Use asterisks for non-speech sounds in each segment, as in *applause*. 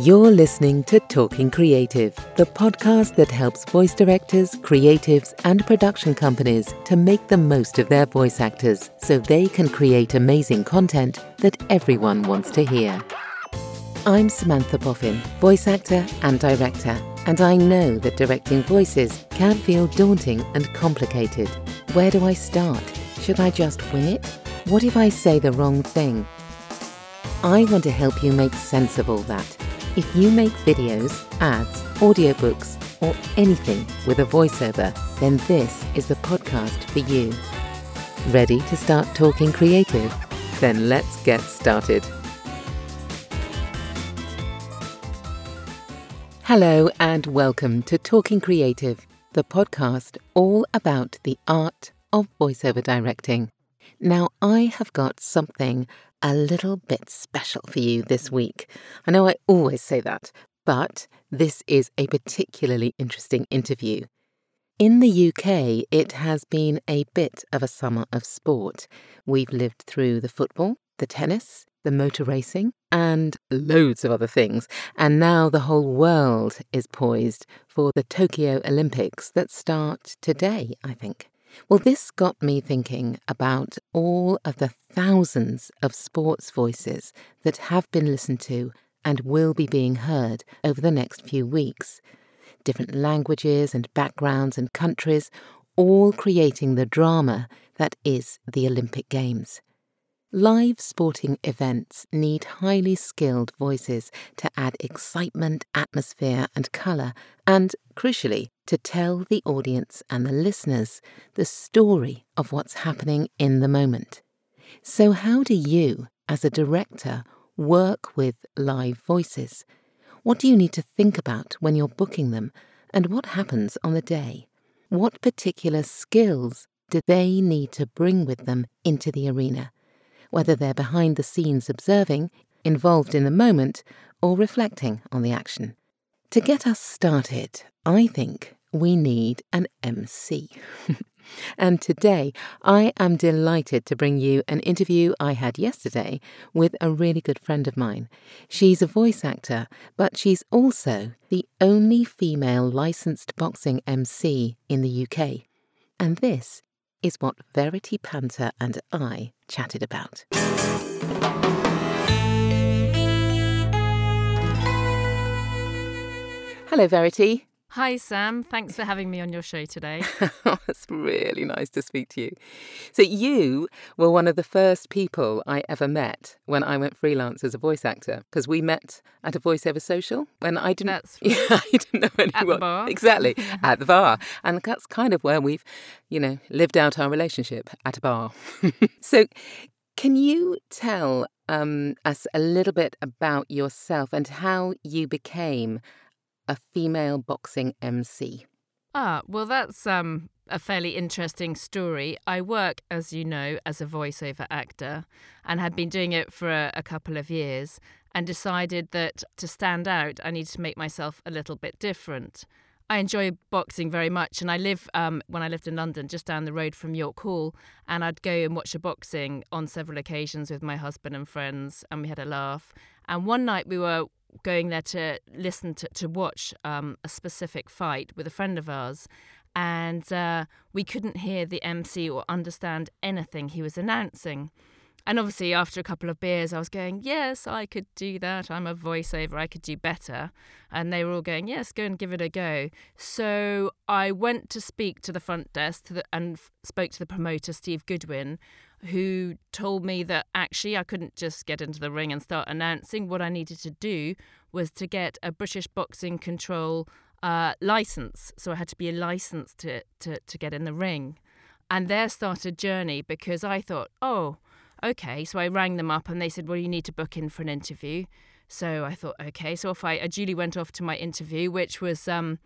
You're listening to Talking Creative, the podcast that helps voice directors, creatives, and production companies to make the most of their voice actors so they can create amazing content that everyone wants to hear. I'm Samantha Boffin, voice actor and director, and I know that directing voices can feel daunting and complicated. Where do I start? Should I just wing it? What if I say the wrong thing? I want to help you make sense of all that if you make videos, ads, audiobooks, or anything with a voiceover, then this is the podcast for you. Ready to start talking creative? Then let's get started. Hello, and welcome to Talking Creative, the podcast all about the art of voiceover directing. Now, I have got something a little bit special for you this week. I know I always say that, but this is a particularly interesting interview. In the UK, it has been a bit of a summer of sport. We've lived through the football, the tennis, the motor racing, and loads of other things. And now the whole world is poised for the Tokyo Olympics that start today, I think. Well, this got me thinking about all of the thousands of sports voices that have been listened to and will be being heard over the next few weeks. Different languages and backgrounds and countries, all creating the drama that is the Olympic Games. Live sporting events need highly skilled voices to add excitement, atmosphere, and colour, and, crucially, to tell the audience and the listeners the story of what's happening in the moment. So, how do you, as a director, work with live voices? What do you need to think about when you're booking them, and what happens on the day? What particular skills do they need to bring with them into the arena? whether they're behind the scenes observing, involved in the moment, or reflecting on the action. To get us started, I think we need an MC. *laughs* and today, I am delighted to bring you an interview I had yesterday with a really good friend of mine. She's a voice actor, but she's also the only female licensed boxing MC in the UK. And this is what Verity Panther and I chatted about. Hello, Verity. Hi, Sam. Thanks for having me on your show today. *laughs* it's really nice to speak to you. So, you were one of the first people I ever met when I went freelance as a voice actor because we met at a voiceover social when I didn't. That's *laughs* yeah, I didn't know anyone. At the bar. Exactly, *laughs* at the bar. And that's kind of where we've, you know, lived out our relationship at a bar. so, can you tell um, us a little bit about yourself and how you became a female boxing MC? Ah, well, that's um, a fairly interesting story. I work, as you know, as a voiceover actor and had been doing it for a, a couple of years and decided that to stand out, I needed to make myself a little bit different. I enjoy boxing very much, and I live um, when I lived in London, just down the road from York Hall, and I'd go and watch a boxing on several occasions with my husband and friends, and we had a laugh. And one night we were going there to listen to, to watch um, a specific fight with a friend of ours. And uh, we couldn't hear the MC or understand anything he was announcing. And obviously, after a couple of beers, I was going, Yes, I could do that. I'm a voiceover. I could do better. And they were all going, Yes, go and give it a go. So I went to speak to the front desk to the, and f- spoke to the promoter, Steve Goodwin, who told me that actually I couldn't just get into the ring and start announcing. What I needed to do was to get a British Boxing Control uh, license. So I had to be a licensed to, to, to get in the ring. And there started a journey because I thought, oh, okay. So I rang them up and they said, well, you need to book in for an interview. So I thought, okay. So if I, I duly went off to my interview, which was um,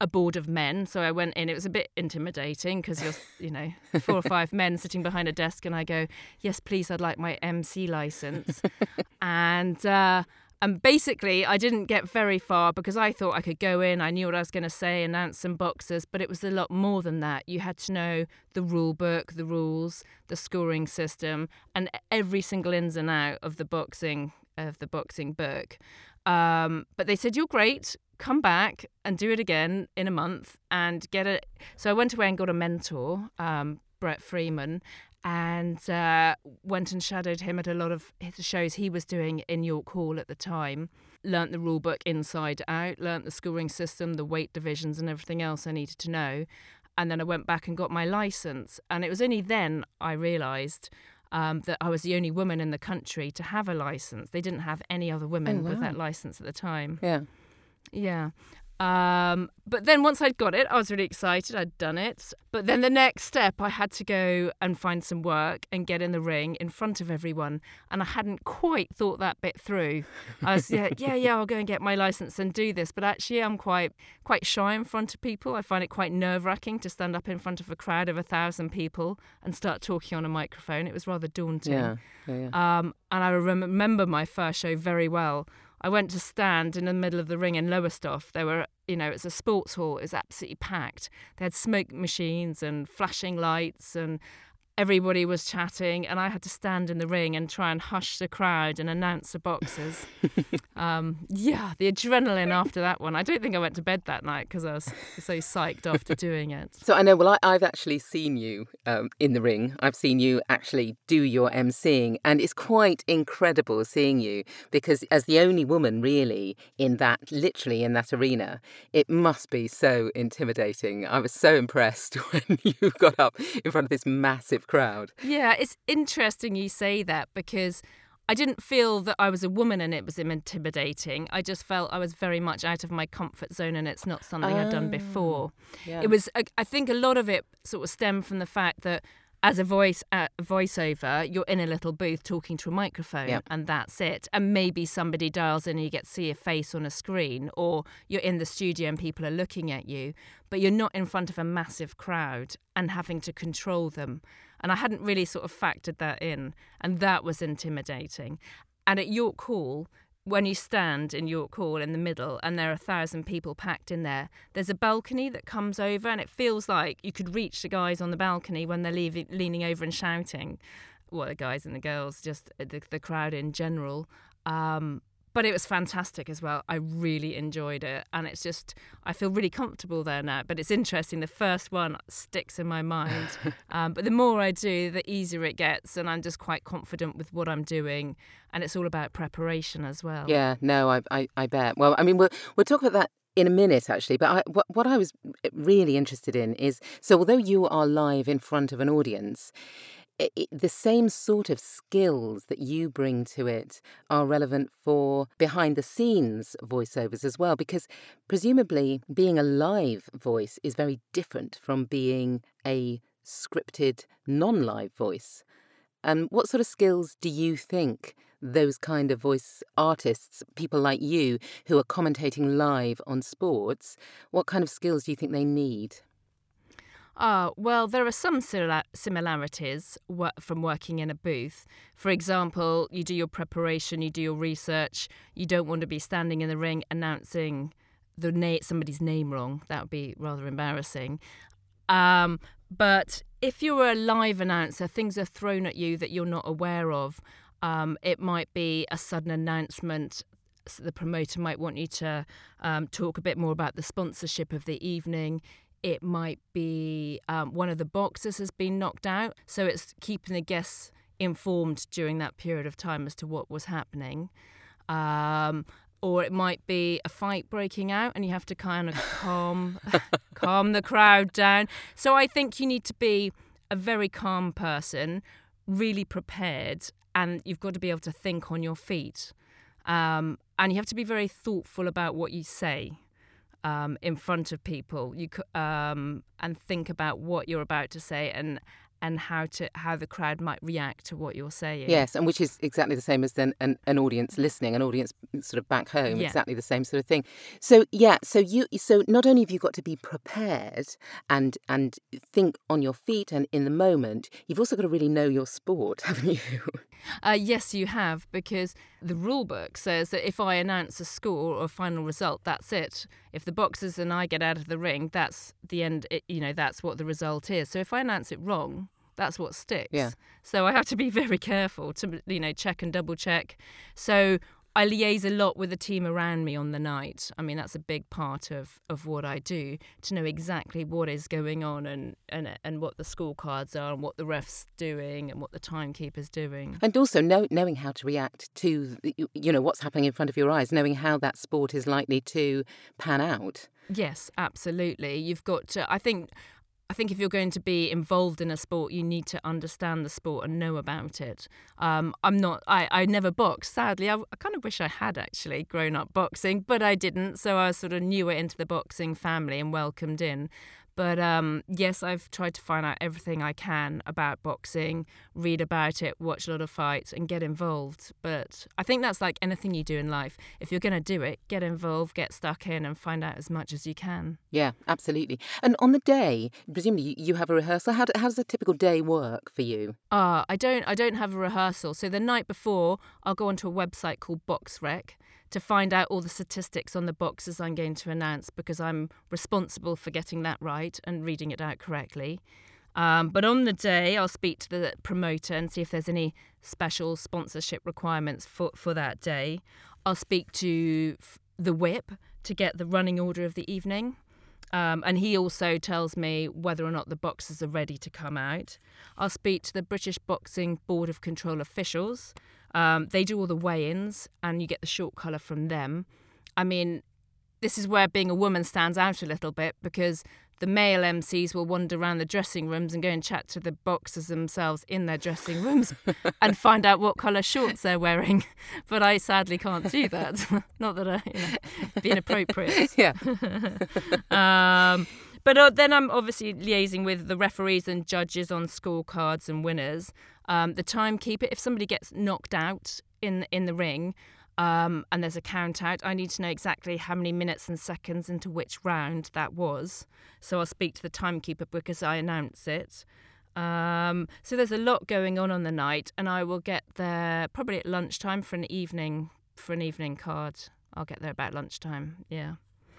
a board of men. So I went in. It was a bit intimidating because you're, you know, four or *laughs* five men sitting behind a desk, and I go, "Yes, please, I'd like my MC license." *laughs* and uh, and basically, I didn't get very far because I thought I could go in. I knew what I was going to say, announce some boxes, but it was a lot more than that. You had to know the rule book, the rules, the scoring system, and every single ins and out of the boxing of the boxing book. Um, but they said, You're great. Come back and do it again in a month and get it. So I went away and got a mentor, um, Brett Freeman, and uh, went and shadowed him at a lot of the shows he was doing in York Hall at the time. Learned the rule book inside out, learned the scoring system, the weight divisions, and everything else I needed to know. And then I went back and got my license. And it was only then I realised um, that I was the only woman in the country to have a license. They didn't have any other women Oh, wow. with that license at the time. Yeah. Yeah. Um, but then once I'd got it, I was really excited. I'd done it. But then the next step, I had to go and find some work and get in the ring in front of everyone. And I hadn't quite thought that bit through. I was, yeah, yeah, yeah, I'll go and get my license and do this. But actually, I'm quite, quite shy in front of people. I find it quite nerve wracking to stand up in front of a crowd of a thousand people and start talking on a microphone. It was rather daunting. Yeah. Yeah. yeah. Um, and I rem- remember my first show very well. I went to stand in the middle of the ring in Lowestoft. There were, you know, it's a sports hall. It was absolutely packed. They had smoke machines and flashing lights, and everybody was chatting. And I had to stand in the ring and try and hush the crowd and announce the boxers. *laughs* um, yeah, the adrenaline after that one. I don't think I went to bed that night because I was so psyched after doing it. So I know. Well, I, I've actually seen you um, in the ring. I've seen you actually do your emceeing, and it's quite incredible seeing you because, as the only woman really in that, literally in that arena, it must be so intimidating. I was so impressed *laughs* when you got up in front of this massive crowd. Yeah, it's interesting you say that because I didn't feel that I was a woman and it was intimidating. I just felt I was very much out of my comfort zone and it's not something I'd done ah, before. Yeah. It was, I think a lot of it sort of stemmed from the fact that as a voice uh, voiceover, you're in a little booth talking to a microphone, Yep. and that's it. And maybe somebody dials in and you get to see a face on a screen, or you're in the studio and people are looking at you, but you're not in front of a massive crowd and having to control them. And I hadn't really sort of factored that in, and that was intimidating. And at York Hall, when you stand in York Hall in the middle and there are a thousand people packed in there, there's a balcony that comes over and it feels like you could reach the guys on the balcony when they're leaving, leaning over and shouting. Well, the guys and the girls, just the, the crowd in general. Um, but it was fantastic as well. I really enjoyed it. And it's just, I feel really comfortable there now. But it's interesting. The first one sticks in my mind. *laughs* um, but the more I do, the easier it gets. And I'm just quite confident with what I'm doing. And it's all about preparation as well. Yeah, no, I, I, I bet. Well, I mean, we'll, we'll talk about that in a minute, actually. But I, what, what I was really interested in is so, although you are live in front of an audience, the same sort of skills that you bring to it are relevant for behind the scenes voiceovers as well, because presumably being a live voice is very different from being a scripted non live voice. And what sort of skills do you think those kind of voice artists, people like you who are commentating live on sports, what kind of skills do you think they need? Ah, well, there are some similarities from working in a booth. For example, you do your preparation, you do your research. You don't want to be standing in the ring announcing the na- somebody's name wrong. That would be rather embarrassing. Um, but if you're a live announcer, things are thrown at you that you're not aware of. Um, it might be a sudden announcement. s- The promoter might want you to um, talk a bit more about the sponsorship of the evening. It might be um, one of the boxes has been knocked out, so it's keeping the guests informed during that period of time as to what was happening. Um, or it might be a fight breaking out, and you have to kind of calm *laughs* calm the crowd down. So I think you need to be a very calm person, really prepared, and you've got to be able to think on your feet. Um, and you have to be very thoughtful about what you say um, in front of people. You um, and think about what you're about to say and and how to how the crowd might react to what you're saying. Yes, and which is exactly the same as then an, an audience listening, an audience sort of back home, Yeah. exactly the same sort of thing. So yeah, so you so not only have you got to be prepared and and think on your feet and in the moment, you've also got to really know your sport, *laughs* haven't you? Uh, yes, you have, because the rule book says that if I announce a score or a final result, that's it. If the boxers and I get out of the ring, that's the end. It, you know, that's what the result is. So if I announce it wrong, that's what sticks. Yeah. So I have to be *laughs* very careful to, you know, check and double check. So I liaise a lot with the team around me on the night. I mean, that's a big part of, of what I do to know exactly what is going on and, and and what the scorecards are and what the ref's doing and what the timekeeper's doing. And also know, knowing how to react to you know what's happening in front of your eyes, knowing how that sport is likely to pan out. Yes, absolutely. You've got to. I think I think if you're going to be involved in a sport, you need to understand the sport and know about it. Um, I'm not. I, I never boxed. Sadly, I, I kind of wish I had actually grown up boxing, but I didn't. So I was sort of newer into the boxing family and welcomed in. But um, yes, I've tried to find out everything I can about boxing, read about it, watch a lot of fights, and get involved. But I think that's like anything you do in life. If you're going to do it, get involved, get stuck in, and find out as much as you can. Yeah, absolutely. And on the day, presumably you have a rehearsal. How, do, how does a typical day work for you? Ah, uh, I don't. I don't have a rehearsal. So the night before, I'll go onto a website called BoxRec to find out all the statistics on the boxes I'm going to announce because I'm responsible for getting that right and reading it out correctly. Um, but on the day, I'll speak to the promoter and see if there's any special sponsorship requirements for, for that day. I'll speak to the whip to get the running order of the evening. Um, and he also tells me whether or not the boxes are ready to come out. I'll speak to the British Boxing Board of Control officials um, they do all the weigh ins and you get the short colour from them. I mean, this is where being a woman stands out a little bit because the male MCs will wander around the dressing rooms and go and chat to the boxers themselves in their dressing rooms *laughs* and find out what colour shorts they're wearing. *laughs* But I sadly can't do that. *laughs* Not that I, you know, be inappropriate. Yeah. um, but uh, then I'm obviously liaising with the referees and judges on scorecards and winners. Um, the timekeeper, if somebody gets knocked out in in the ring, um, and there's a count out, I need to know exactly how many minutes and seconds into which round that was. So I'll speak to the timekeeper because I announce it. Um, so there's a lot going on on the night, and I will get there probably at lunchtime for an evening for an evening card. I'll get there about lunchtime. Yeah.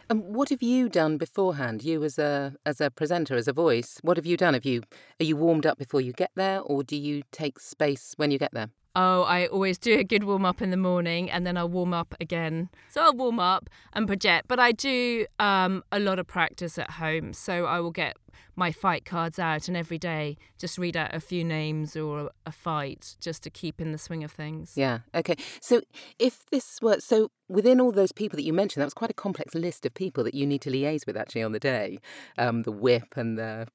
And what have you done beforehand? You as a as a presenter, as a voice, what have you done? Have you are you warmed up before you get there, or do you take space when you get there? Oh, I always do a good warm up in the morning and then I'll warm up again. So I'll warm up and project, but I do um, a lot of practice at home. So I will get my fight cards out and every day just read out a few names or a fight just to keep in the swing of things. Yeah. Okay. So if this were so within all those people that you mentioned, that was quite a complex list of people that you need to liaise with actually on the day, um, the whip and the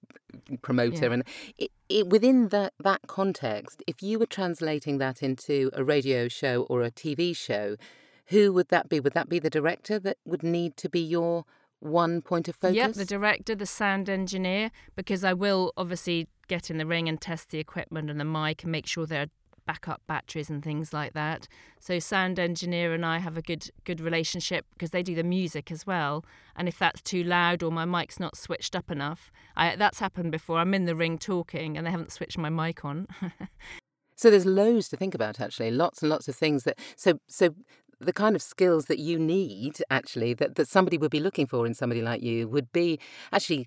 promoter, yeah. and it, it, within that that context, if you were translating that into a radio show or a TV show, who would that be? Would that be the director that would need to be your one point of focus? Yep, the director, the sound engineer, because I will obviously get in the ring and test the equipment and the mic and make sure there are backup batteries and things like that. So sound engineer and I have a good good relationship because they do the music as well. And if that's too loud or my mic's not switched up enough, I, that's happened before. I'm in the ring talking and they haven't switched my mic on. *laughs* so there's loads to think about actually, lots and lots of things that so so the kind of skills that you need actually that, that somebody would be looking for in somebody like you would be actually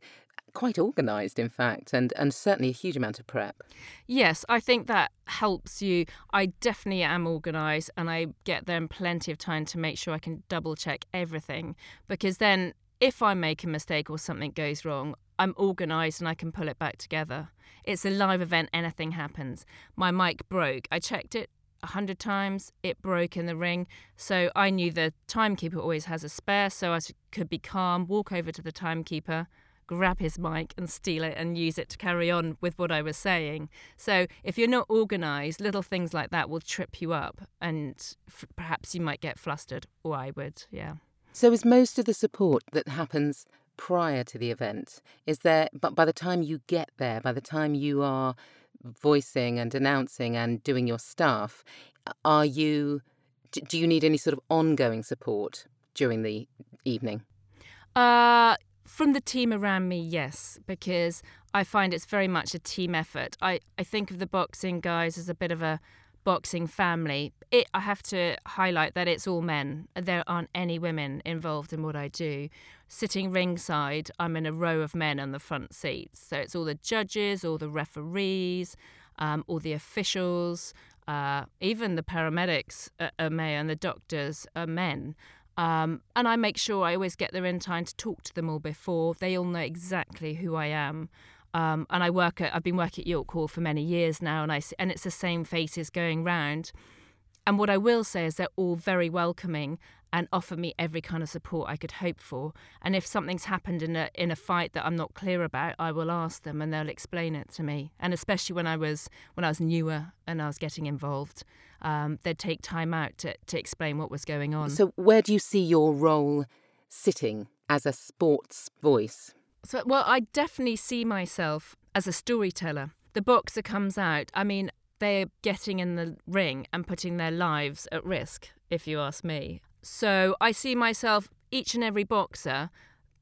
quite organised, in fact, and, and certainly a huge amount of prep. Yes, I think that helps you. I definitely am organised and I get them plenty of time to make sure I can double check everything because then if I make a mistake or something goes wrong, I'm organised and I can pull it back together. It's a live event, anything happens. My mic broke. I checked it hundred times. It broke in the ring. So I knew the timekeeper always has a spare, so I could be calm, walk over to the timekeeper, grab his mic and steal it and use it to carry on with what I was saying. So if you're not organised, little things like that will trip you up and f- perhaps you might get flustered, or I would, yeah. So is most of the support that happens prior to the event, is there, but by the time you get there, by the time you are voicing and announcing and doing your stuff, are you, do you need any sort of ongoing support during the evening? Uh, from the team around me, yes, because I find it's very much a team effort. I, I think of the boxing guys as a bit of a boxing family. It, I have to highlight that it's all men. There aren't any women involved in what I do. Sitting ringside, I'm in a row of men on the front seats. So it's all the judges, all the referees, um, all the officials, Uh, even the paramedics are, are male and the doctors are men. Um, and I make sure I always get there in time to talk to them all before. They all know exactly who I am. Um, and I work at, I've been working at York Hall for many years now, and I and it's the same faces going round. And what I will say is they're all very welcoming and offer me every kind of support I could hope for. And if something's happened in a in a fight that I'm not clear about, I will ask them and they'll explain it to me. And especially when I was when I was newer and I was getting involved, um, they'd take time out to, to explain what was going on. So where do you see your role sitting as a sports voice? So well, I definitely see myself as a storyteller. The boxer comes out. I mean, they're getting in the ring and putting their lives at risk, if you ask me. So I see myself, each and every boxer,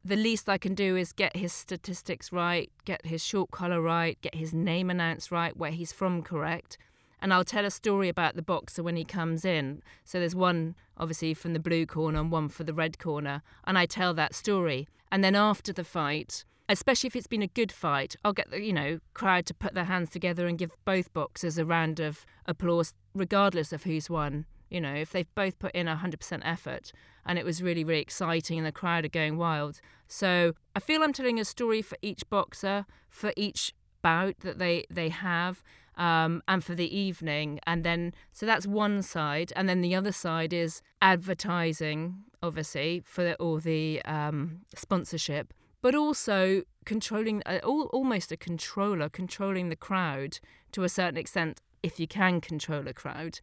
the least I can do is get his statistics right, get his short collar right, get his name announced right, where he's from correct. And I'll tell a story about the boxer when he comes in. So there's one, obviously, from the blue corner and one for the red corner. And I tell that story. And then after the fight, especially if it's been a good fight, I'll get the you know crowd to put their hands together and give both boxers a round of applause, regardless of who's won. You know, if they've both put in 100% effort and it was really, really exciting and the crowd are going wild. So I feel I'm telling a story for each boxer, for each bout that they, they have. Um, and for the evening. And then, so that's one side. And then the other side is advertising, obviously, for the, all the um, sponsorship, but also controlling, uh, all, almost a controller, controlling the crowd to a certain extent, if you can control a crowd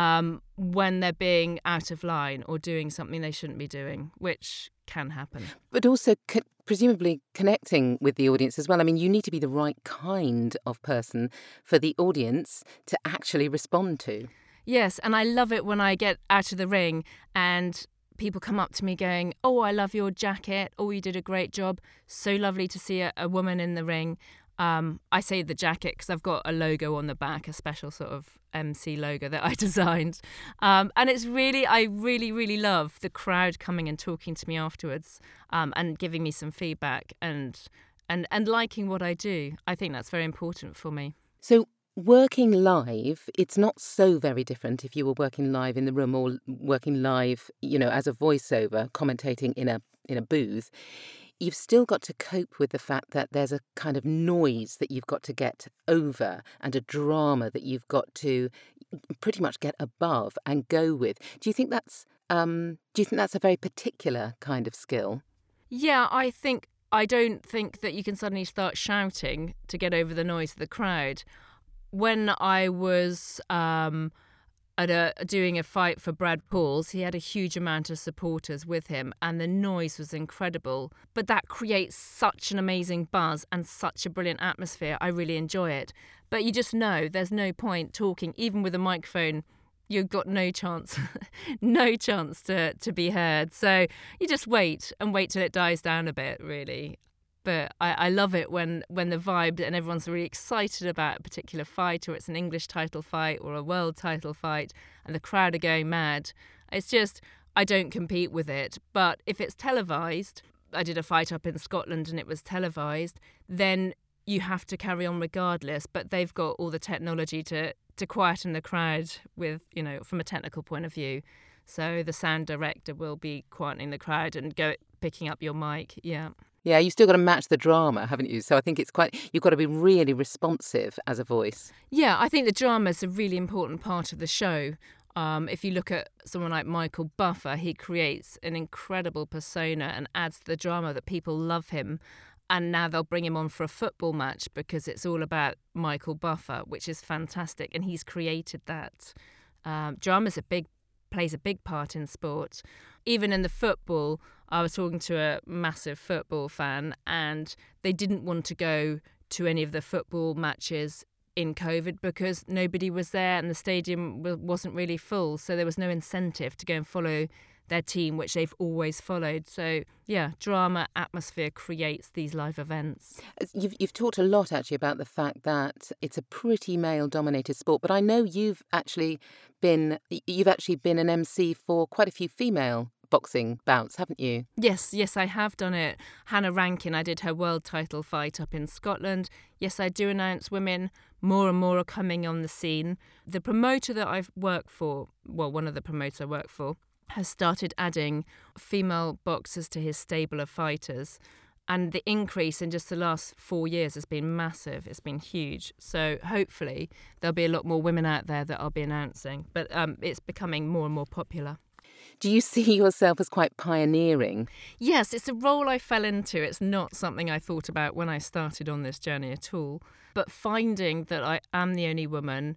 um, when they're being out of line or doing something they shouldn't be doing, which can happen. But also, co- presumably, connecting with the audience as well. I mean, you need to be the right kind of person for the audience to actually respond to. Yes, and I love it when I get out of the ring and people come up to me going, Oh, I love your jacket. Oh, you did a great job. So lovely to see a, a woman in the ring. Um, I say the jacket because I've got a logo on the back, a special sort of MC logo that I *laughs* designed. Um, and it's really, I really, really love the crowd coming and talking to me afterwards um, and giving me some feedback and, and, and liking what I do. I think that's very important for me. So, working live, it's not so very different if you were working live in the room or working live, you know, as a voiceover, commentating in a in a booth you've still got to cope with the fact that there's a kind of noise that you've got to get over and a drama that you've got to pretty much get above and go with. Do you think that's um, do you think that's a very particular kind of skill? Yeah, I think I don't think that you can suddenly start shouting to get over the noise of the crowd. When I was um, at a, doing a fight for Brad Pauls, he had a huge amount of supporters with him, and the noise was incredible. But that creates such an amazing buzz and such a brilliant atmosphere. I really enjoy it. But you just know there's no point talking, even with a microphone. You've got no chance, *laughs* no chance to, to be heard. So you just wait and wait till it dies down a bit, really but I, I love it when when the vibe and everyone's really excited about a particular fight or it's an English title fight or a world title fight and the crowd are going mad. It's just I don't compete with it, but if it's televised, I did a fight up in Scotland and it was televised, then you have to carry on regardless, but they've got all the technology to to quieten the crowd with, you know, from a technical point of view. So the sound director will be quietening the crowd and go picking up your mic. Yeah. Yeah, you've still got to match the drama, haven't you? So I think it's quite, you've got to be really responsive as a voice. Yeah, I think the drama is a really important part of the show. Um, if you look at someone like Michael Buffer, he creates an incredible persona and adds to the drama that people love him. And now they'll bring him on for a football match because it's all about Michael Buffer, which is fantastic. And he's created that. Um, drama's a big plays a big part in sport. Even in the football, I was talking to a massive football fan, and they didn't want to go to any of the football matches in COVID because nobody was there and the stadium wasn't really full. So there was no incentive to go and follow their team, which they've always followed. So, yeah, drama atmosphere creates these live events. You've, you've talked a lot actually about the fact that it's a pretty male dominated sport, but I know you've actually been you've actually been an MC for quite a few female boxing bouts, haven't you? Yes, yes, I have done it. Hannah Rankin, I did her world title fight up in Scotland. Yes, I do announce women. More and more are coming on the scene. The promoter that I've worked for, well, one of the promoters I work for, has started adding female boxers to his stable of fighters. And the increase in just the last four years has been massive. It's been huge. So hopefully there'll be a lot more women out there that I'll be announcing. But um, it's becoming more and more popular. Do you see *laughs* yourself as quite pioneering? Yes, it's a role I fell into. It's not something I thought about when I started on this journey at all. But finding that I am the only woman,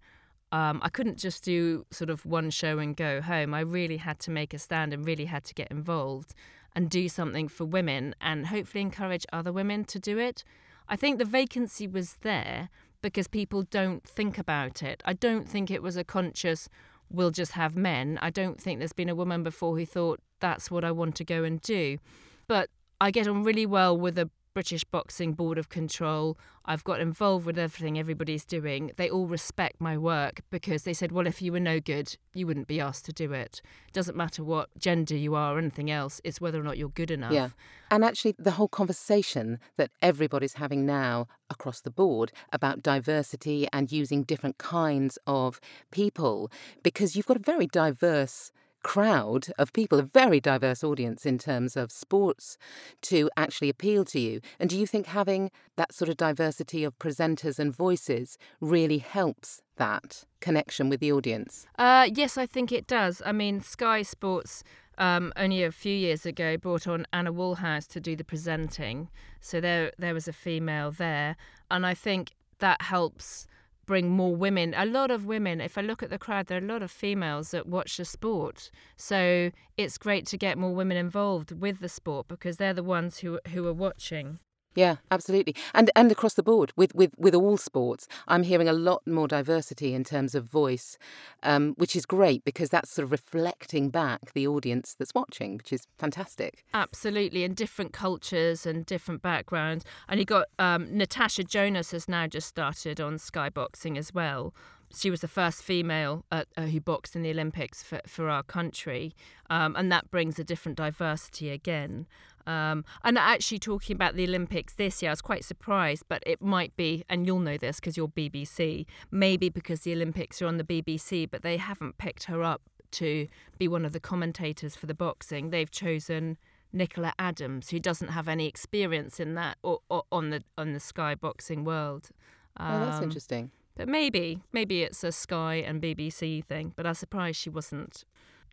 um, I couldn't just do sort of one show and go home. I really had to make a stand and really had to get involved and do something for women and hopefully encourage other women to do it. I think the vacancy was there because people don't think about it. I don't think it was a conscious, we'll just have men. I don't think there's been a woman before who thought, that's what I want to go and do. But I get on really well with a British Boxing Board of Control. I've got involved with everything everybody's doing. They all respect my work because they said, well, if you were no good, you wouldn't be asked to do it. Doesn't matter what gender you are or anything else, it's whether or not you're good enough. Yeah. And actually, the whole conversation that everybody's having now across the board about diversity and using different kinds of people, because you've got a very diverse crowd of people, a very diverse audience in terms of sports, to actually appeal to you? And do you think having that sort of diversity of presenters and voices really helps that connection with the audience? Uh, yes, I think it does. I mean, Sky Sports. Um, only a few years ago, brought on Anna Woolhouse to do the presenting. So there, there was a female there, and I think that helps bring more women. A lot of women, if I look at the crowd, there are a lot of females that watch the sport. So it's great to get more women involved with the sport because they're the ones who who are watching. Yeah, absolutely. And and across the board with, with, with all sports, I'm hearing a lot more diversity in terms of voice, um, which is great because that's sort of reflecting back the audience that's watching, which is fantastic. Absolutely, and different cultures and different backgrounds. And you got um, Natasha Jonas has now just started on Sky Boxing as well. She was the first female uh, uh, who boxed in the Olympics for, for our country, um, and that brings a different diversity again. Um, and actually, talking about the Olympics this year, I was quite surprised, but it might be, and you'll know this because you're BBC, maybe because the Olympics are on the BBC, but they haven't picked her up to be one of the commentators for the boxing. They've chosen Nicola Adams, who doesn't have any experience in that or, or on the on the Sky boxing world. Um, oh, that's um, interesting. But maybe, maybe it's a Sky and BBC thing. But I was surprised she wasn't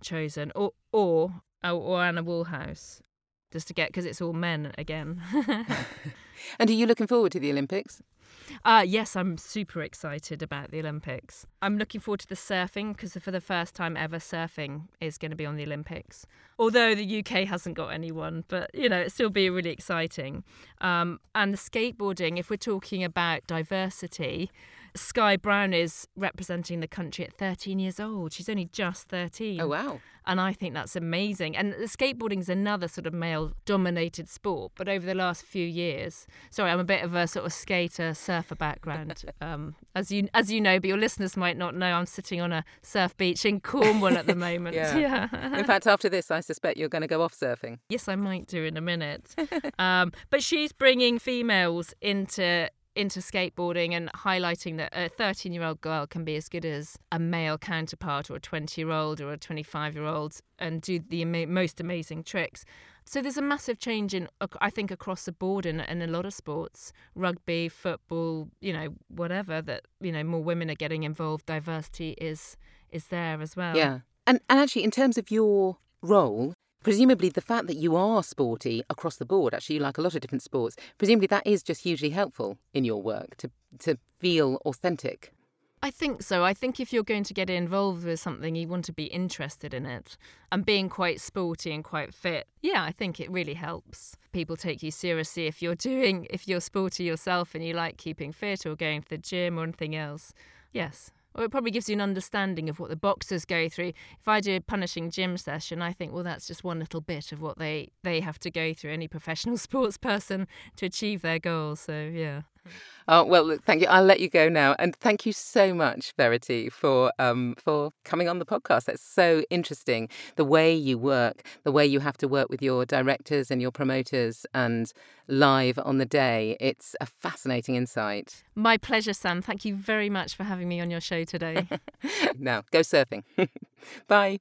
chosen, or or or Anna Woolhouse just to get because it's all men again. *laughs* and are you looking forward to the Olympics? Uh, yes, I'm super excited about the Olympics. I'm looking forward to the surfing because for the first time ever, surfing is going to be on the Olympics. Although the UK hasn't got anyone, but you know, it'll still be really exciting. Um, and the skateboarding, if we're talking about diversity, Sky Brown is representing the country at 13 years old. She's only just 13. Oh, wow. And I think that's amazing. And skateboarding is another sort of male dominated sport. But over the last few years, sorry, I'm a bit of a sort of skater surfer background, *laughs* um, as you as you know, but your listeners might not know. I'm sitting on a surf beach in Cornwall at the *laughs* moment. yeah. yeah. in fact, after this, I suspect you're going to go off surfing. Yes, I might do in a minute. *laughs* um, but she's bringing females into into skateboarding and highlighting that a 13 year old girl can be as good as a male counterpart or a 20 year old or a 25 year old and do the most amazing tricks. So there's a massive change in, I think, across the board in, in a lot of sports, rugby, football, you know, whatever. That you know, more women are getting involved. Diversity is is there as well. Yeah, and and actually, in terms of your role, Presumably, the fact that you are sporty across the board, actually, you like a lot of different sports, presumably that is just hugely helpful in your work to, to feel authentic. I think so. I think if you're going to get involved with something, you want to be interested in it. And being quite sporty and quite fit, yeah, I think it really helps. People take you seriously if you're *laughs* doing, if you're sporty yourself and you like keeping fit or going to the gym or anything else. Yes, or it probably gives you an understanding of what the boxers go through. If I do a punishing gym session, I think, well, that's just one little bit of what they, they have to go through, any professional *laughs* sports person, to achieve their goals. So, yeah. *laughs* Oh, well, look, thank you. I'll let you go now, and thank you so much, Verity, for um, for coming on the podcast. That's so interesting. The way you work, the way you have to work with your directors and your promoters, and live on the day. It's a fascinating insight. My pleasure, Sam. Thank you very much for having me on your show today. *laughs* now, go surfing. *laughs* Bye.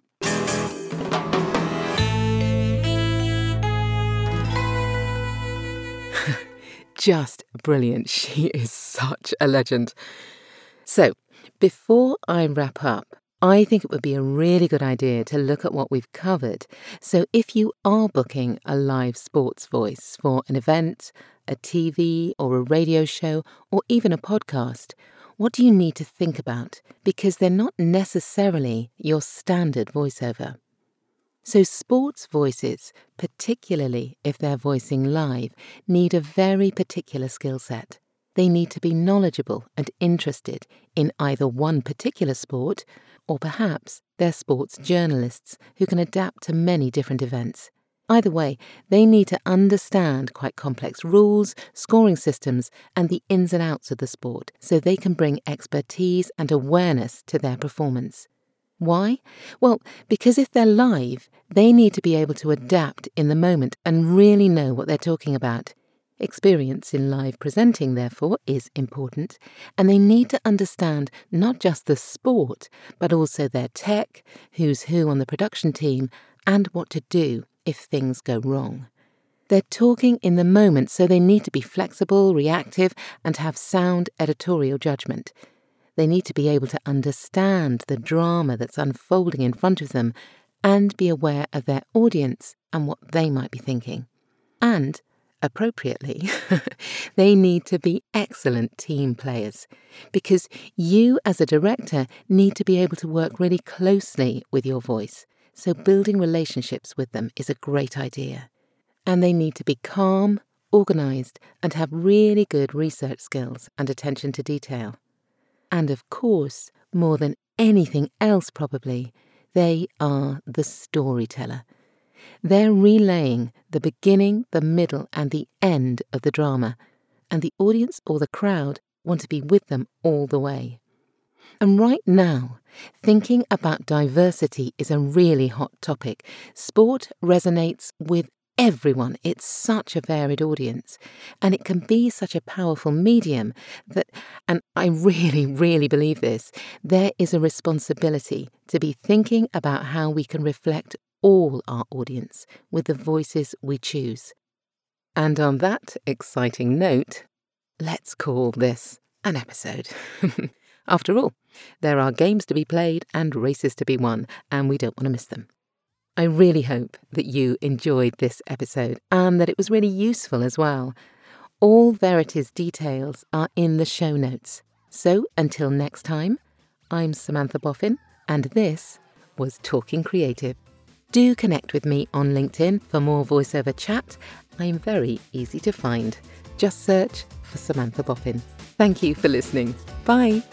Just brilliant. *laughs* She is such a legend. So, before I wrap up, I think it would be a really good idea to look at what we've covered. So, if you are booking a live sports voice for an event, a TV or a radio show, or even a podcast, what do you need to think about? Because they're not necessarily your standard voiceover. So, sports voices, particularly if they're voicing live, need a very particular skill set. They need to be knowledgeable and interested in either one particular sport, or perhaps they're sports journalists who can adapt to many different events. Either way, they need to understand quite complex rules, scoring systems, and the ins and outs of the sport so they can bring expertise and awareness to their performance. Why? Well, because if they're live, they need to be able to adapt in the moment and really know what they're talking about. Experience in live presenting, therefore, is important, and they need to understand not just the sport, but also their tech, who's who on the production team, and what to do if things go wrong. They're talking in the moment, so they need to be flexible, reactive, and have sound editorial judgment. They need to be able to understand the drama that's unfolding in front of them and be aware of their audience and what they might be thinking. And, appropriately, *laughs* they need to be excellent team players because you, as a director, need to be able to work really closely with your voice. So, building relationships with them is a great idea. And they need to be calm, organised, and have really good research skills and attention to detail. And of course, more than anything else, probably, they are the storyteller. They're relaying the beginning, the middle, and the end of the drama, and the audience or the crowd want to be with them all the way. And right now, thinking about diversity is a really hot topic. Sport resonates with everyone. It's such a varied audience, and it can be such a powerful medium that, and I really, *laughs* really believe this, there is a responsibility to be thinking about how we can reflect all our audience with the voices we choose. And on that exciting note, let's call this an episode. *laughs* After all, there are games to be played and races to be won, and we don't want to miss them. I really hope that you enjoyed this episode and that it was really useful as well. All Verity's details are in the show notes. So until next time, I'm Samantha Boffin, and this was Talking Creative. Do connect with me on LinkedIn for more voiceover chat. I'm very easy to find. Just search for Samantha Boffin. Thank you for listening. Bye.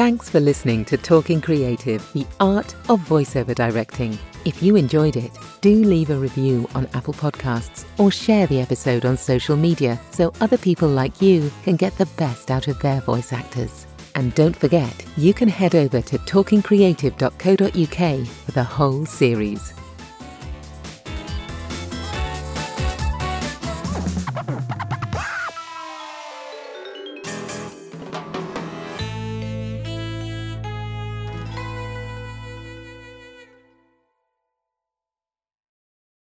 Thanks for listening to Talking Creative, the art of voiceover directing. If you enjoyed it, do leave a review on Apple Podcasts or share the episode on social media so other people like you can get the best out of their voice actors. And don't forget, you can head over to talkingcreative.co.uk for the whole series.